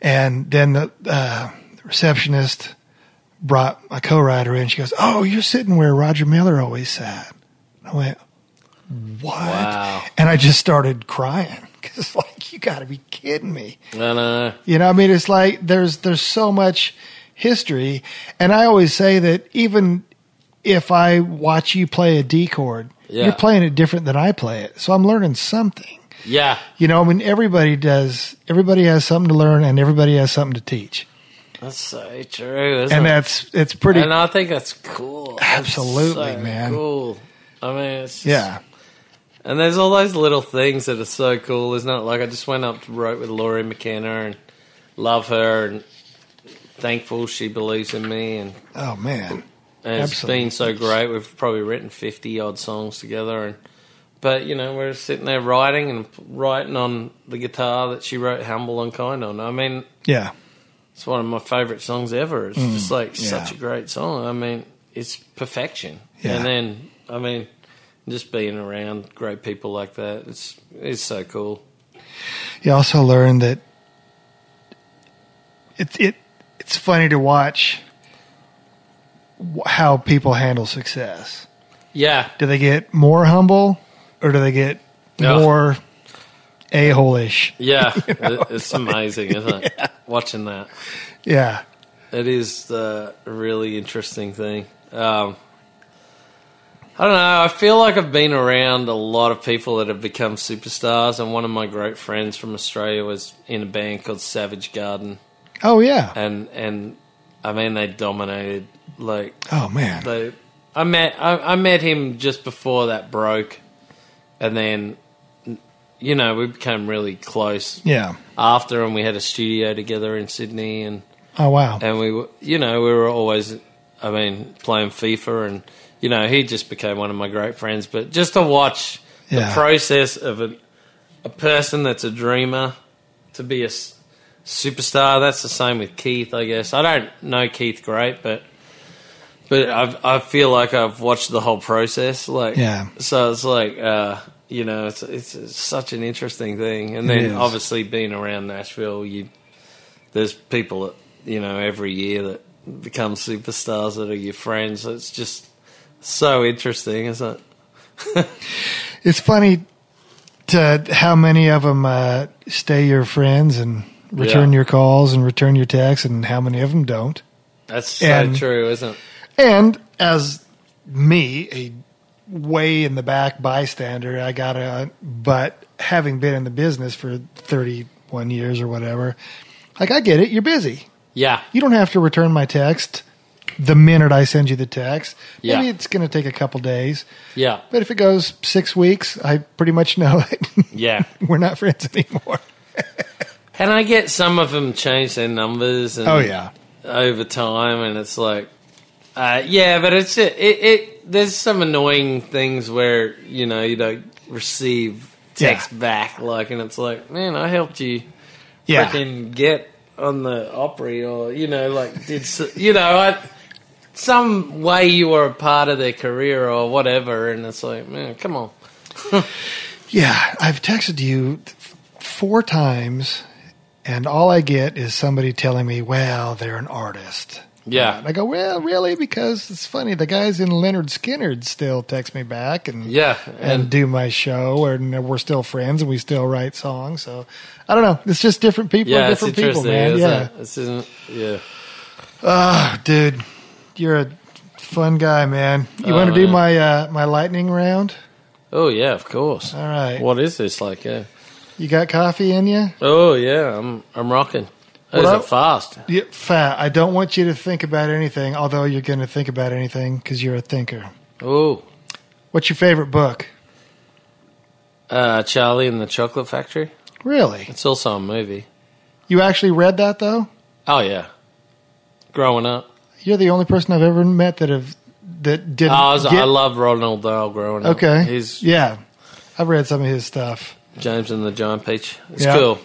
and then the uh, receptionist brought my co-writer in. She goes, "Oh, you're sitting where Roger Miller always sat." I went, "What?" Wow. And I just started crying because, like, you got to be kidding me. You know, I mean, it's like there's there's so much history, and I always say that even if I watch you play a D chord, Yeah. you're playing it different than I play it, so I'm learning something. Yeah, You know, I mean, everybody does. Everybody has something to learn, and everybody has something to teach, that's so true, isn't and it? that's it's pretty. and I think that's cool. That's Absolutely, so man. Cool. I mean, it's just, yeah, And there's all those little things that are so cool, isn't it? Like I just went up to wrote with Lori McKenna and love her and thankful she believes in me and oh man, And it's Absolutely. been so great. We've probably written fifty odd songs together, and but you know we're sitting there writing and writing on the guitar that she wrote "Humble and Kind" on. I mean, yeah, it's one of my favorite songs ever. It's just like Mm, yeah. such a great song. I mean, it's perfection. Yeah. And then I mean, just being around great people like that, it's it's so cool. you also learn that it it it's funny to watch how people handle success. Yeah, Do they get more humble or do they get Yeah. more a hole ish? yeah, it, it's amazing, isn't it? Watching that. Yeah. It is uh, a really interesting thing. Um, I don't know. I feel like I've been around a lot of people that have become superstars, and one of my great friends from Australia was in a band called Savage Garden, Oh yeah. and and I mean they dominated. Like Oh man. they, I met I, I met him just before that broke, and then you know we became really close Yeah. after, and we had a studio together in Sydney, and Oh wow. and we were, you know, we were always, I mean, playing FIFA, and you know, he just became one of my great friends. But just to watch Yeah. the process of a, a person that's a dreamer to be a s- superstar, that's the same with Keith, I guess. I don't know Keith great, but but I've, I feel like I've watched the whole process. Like, Yeah. So it's like, uh, you know, it's, it's it's such an interesting thing. And then obviously being around Nashville, you there's people that you know every year that become superstars that are your friends. It's just so interesting, isn't it? It's funny to how many of them uh, stay your friends and return Yeah. your calls and return your texts, and how many of them don't. That's so And- true, isn't it? And as me, a way in the back bystander, I got to, but having been in the business for 31 years or whatever, like I get it, you're busy. Yeah, You don't have to return my text the minute I send you the text. Yeah. Maybe it's going to take a couple days, yeah, but if it goes six weeks, I pretty much know it. yeah. We're not friends anymore. And I get some of them change their numbers. And Oh, yeah. over time, and it's like, uh, yeah, but it's it, it, it. There's some annoying things where you know you don't receive text Yeah. back, like, and it's like, man, I helped you Yeah. freaking get on the Opry, or you know, like, did you know, I, some way you were a part of their career or whatever, and it's like, man, come on, Yeah, I've texted you four times, and all I get is somebody telling me, "Well, they're an artist." yeah, And I go, "Well, really?" Because it's funny. The guys in Lynyrd Skynyrd still text me back and yeah, and and do my show, and we're still friends, and we still write songs. So I don't know. It's just different people, yeah, it's different people, man. Yeah, it? This isn't, yeah. Oh, dude, you're a fun guy, man. You want to Oh, do my uh, my lightning round? Oh yeah, of course. All right. What is this like? Yeah. You got coffee in you? Oh yeah, I'm I'm rocking. Is Well, it fast? Yeah, fat. I don't want you to think about anything, although you're going to think about anything because you're a thinker. Oh, What's your favorite book? uh, Charlie and the Chocolate Factory. Really? It's also a movie. You actually read that though? Oh yeah, growing up. You're the only person I've ever met that have that didn't. I, was, get- I love Roald Dahl growing up. Okay. he's yeah, I've read some of his stuff. James and the Giant Peach. It's Yeah. cool.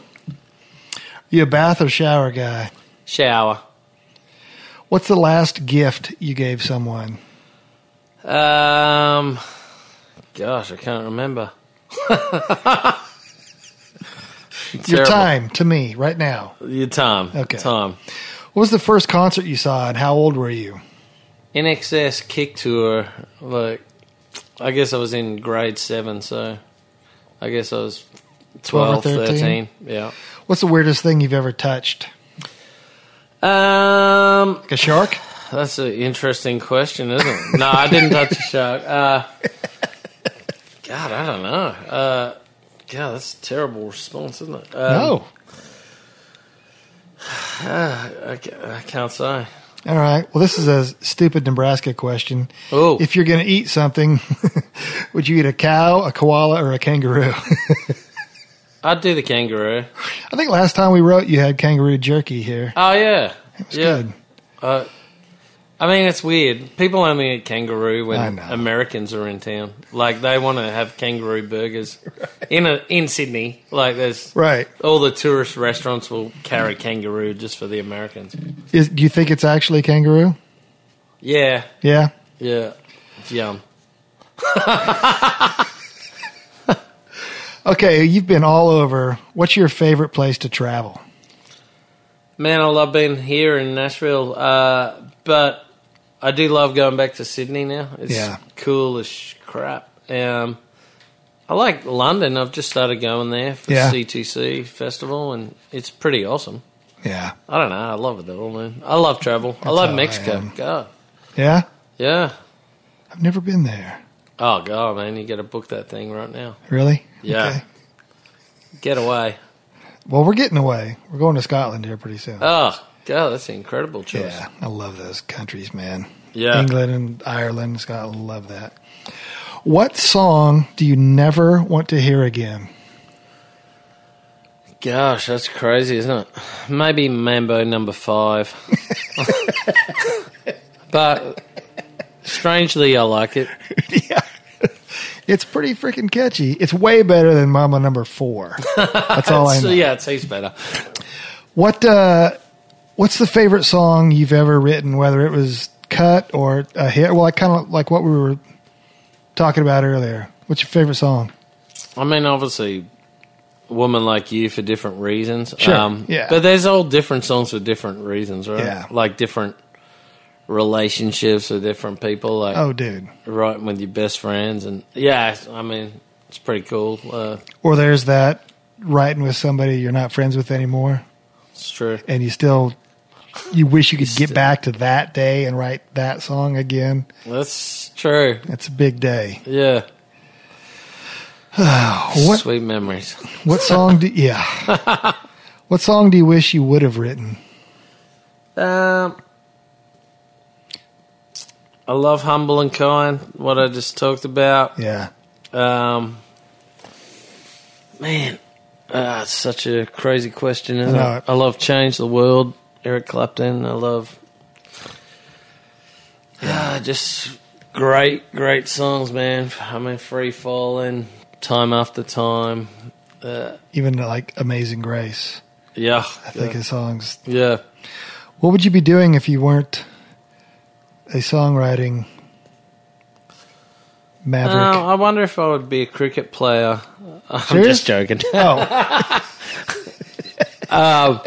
You a bath or shower guy? Shower. What's the last gift you gave someone? Um, gosh, I can't remember. Your time to me right now. Your time. Okay. Time. What was the first concert you saw, and how old were you? INXS kick tour. Like, I guess I was in grade seven, so I guess I was 12 or 12, 13? 13. Yeah. What's the weirdest thing you've ever touched? Um, Like a shark? that's an interesting question, isn't it? no, I didn't touch a shark. Uh, God, I don't know. Uh, God, that's a terrible response, isn't it? Um, no. I, I can't say. All right. Well, this is a stupid Nebraska question. Oh, If you're going to eat something, would you eat a cow, a koala, or a kangaroo? I'd do the kangaroo. I think last time we wrote, you had kangaroo jerky here. Oh yeah, It's yeah. good. Uh, I mean, it's weird. People only eat kangaroo I when know. Americans are in town. Like they want to have kangaroo burgers in a in Sydney. Like there's Right. all the tourist restaurants will carry kangaroo just for the Americans. Is, do you think it's actually kangaroo? Yeah, Yeah. yeah, it's yum. Okay. You've been all over. What's your favorite place to travel? Man, I love being here in Nashville, uh, but I do love going back to Sydney now. It's Yeah. cool as crap. Um, I like London. I've just started going there for Yeah. C2C festival, and it's pretty awesome. Yeah. I don't know. I love it all, man. I love travel. I love how I Mexico. God, Yeah. yeah. I've never been there. Oh god, man, you got to book that thing right now. Really? Yeah. Get away. Well, we're getting away. We're going to Scotland here pretty soon. Oh god, that's an incredible choice. yeah, I love those countries, man. Yeah. England and Ireland, Scotland, love that. What song do you never want to hear again? Gosh, that's crazy, isn't it? Maybe Mambo number five. but strangely, I like it. yeah. It's pretty freaking catchy. It's way better than Mama Number Four. That's all I know. yeah, it tastes better. What uh, What's the favorite song you've ever written? Whether it was cut or a hit? Well, like kind of like what we were talking about earlier. What's your favorite song? I mean, obviously, woman like you for different reasons. Um, Sure, yeah. But there's all different songs for different reasons, right? Yeah. Like different relationships with different people. Like Oh, dude. writing with your best friends, and yeah, I mean, it's pretty cool. Uh, Or there's that writing with somebody you're not friends with anymore, it's true. and you still you wish you could get back to that day and write that song again. That's true. That's a big day. Yeah. What Sweet memories. what song do yeah? what song do you wish you would have written? Um, I love humble and kind. What I just talked about. Yeah. Um, man, uh, it's such a crazy question, isn't I it? it. I love change the world. Eric Clapton. I love. Yeah, just great, great songs, man. I mean, free falling, time after time. Uh, Even like Amazing Grace. yeah, I think yeah. his songs. yeah. What would you be doing if you weren't a songwriting maverick? Uh, I wonder if I would be a cricket player. I'm Serious? just joking. oh, um,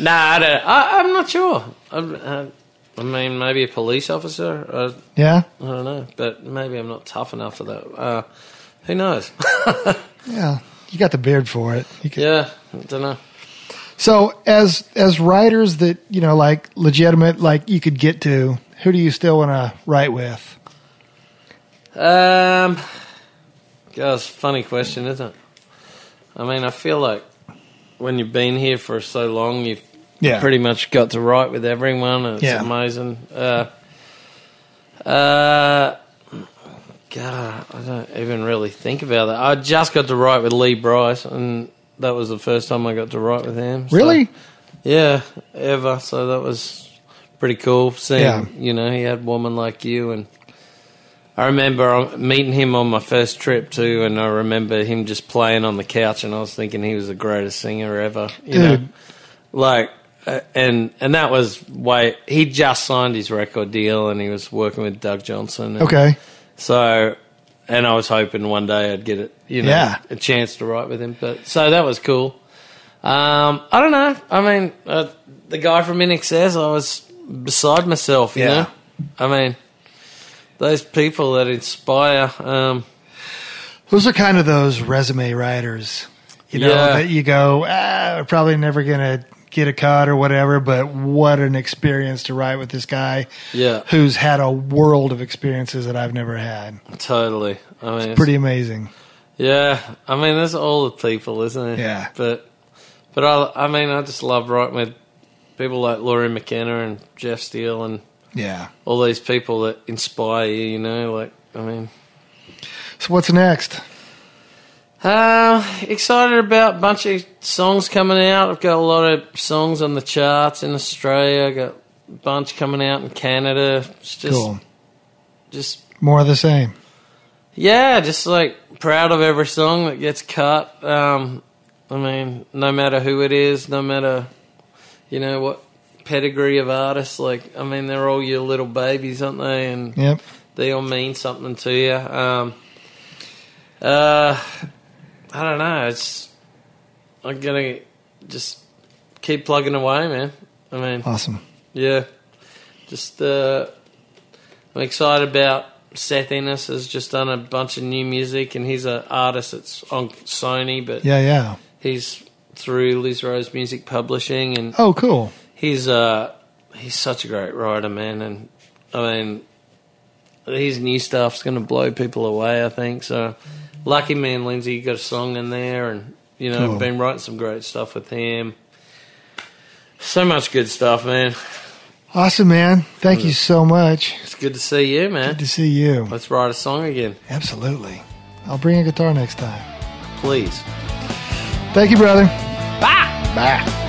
nah, I don't, I, I'm not sure. I'm, uh, I mean, maybe a police officer. Uh, yeah, I don't know, but maybe I'm not tough enough for that. Uh, who knows? yeah. You got the beard for it. You could- yeah, I don't know. So, as as writers that you know, like legitimate, like you could get to, who do you still want to write with? Um, gosh, funny question, isn't it? I mean, I feel like when you've been here for so long, you've Yeah, pretty much got to write with everyone. and It's Yeah. amazing. Uh, uh, God, I don't even really think about that. I just got to write with Lee Brice, and that was the first time I got to write with him. So- really. yeah, ever. So that was pretty cool. Seeing, Yeah. you know, he had woman like you, and I remember meeting him on my first trip too, and I remember him just playing on the couch, and I was thinking he was the greatest singer ever. You know, like, uh, and and that was why he just signed his record deal, and he was working with Doug Johnson. Okay, so, and I was hoping one day I'd get it, you know, Yeah. a chance to write with him. But so that was cool. Um, I don't know. I mean, uh, the guy from INXS, I was beside myself. You Yeah. know, I mean, those people that inspire. Um, those are kind of those resume writers. You know Yeah. that you go, ah, probably never gonna get a cut or whatever, but what an experience to write with this guy yeah, who's had a world of experiences that I've never had. totally. I mean, it's- Pretty amazing. Yeah, I mean, there's all the people, isn't it? Yeah. But, but I, I mean, I just love writing with people like Lori McKenna and Jeff Steele and Yeah. all these people that inspire you. You know, like I mean, So what's next? uh, excited about a bunch of songs coming out. I've got a lot of songs on the charts in Australia. I got a bunch coming out in Canada. It's just, Cool. just More of the same. Yeah, just like proud of every song that gets cut. Um, I mean, no matter who it is, no matter you know what pedigree of artists. Like, I mean, they're all your little babies, aren't they? And Yep. they all mean something to you. Um, uh, I don't know. It's I'm gonna just keep plugging away, man. I mean, Awesome. yeah. Just uh, I'm excited about Seth Ennis has just done a bunch of new music, and he's an artist that's on Sony, but Yeah, yeah. he's through Liz Rose Music Publishing, and Oh, cool. He's uh he's such a great writer, man. And I mean, his new stuff's going to blow people away. I think so. Lucky Man Lindsay got a song in there, and you know, Cool. been writing some great stuff with him. So much good stuff, man. Awesome, man. Thank you so much. It's good to see you, man. Good to see you. Let's write a song again, Absolutely. I'll bring a guitar next time. please. Thank you, brother. Bye. Bye.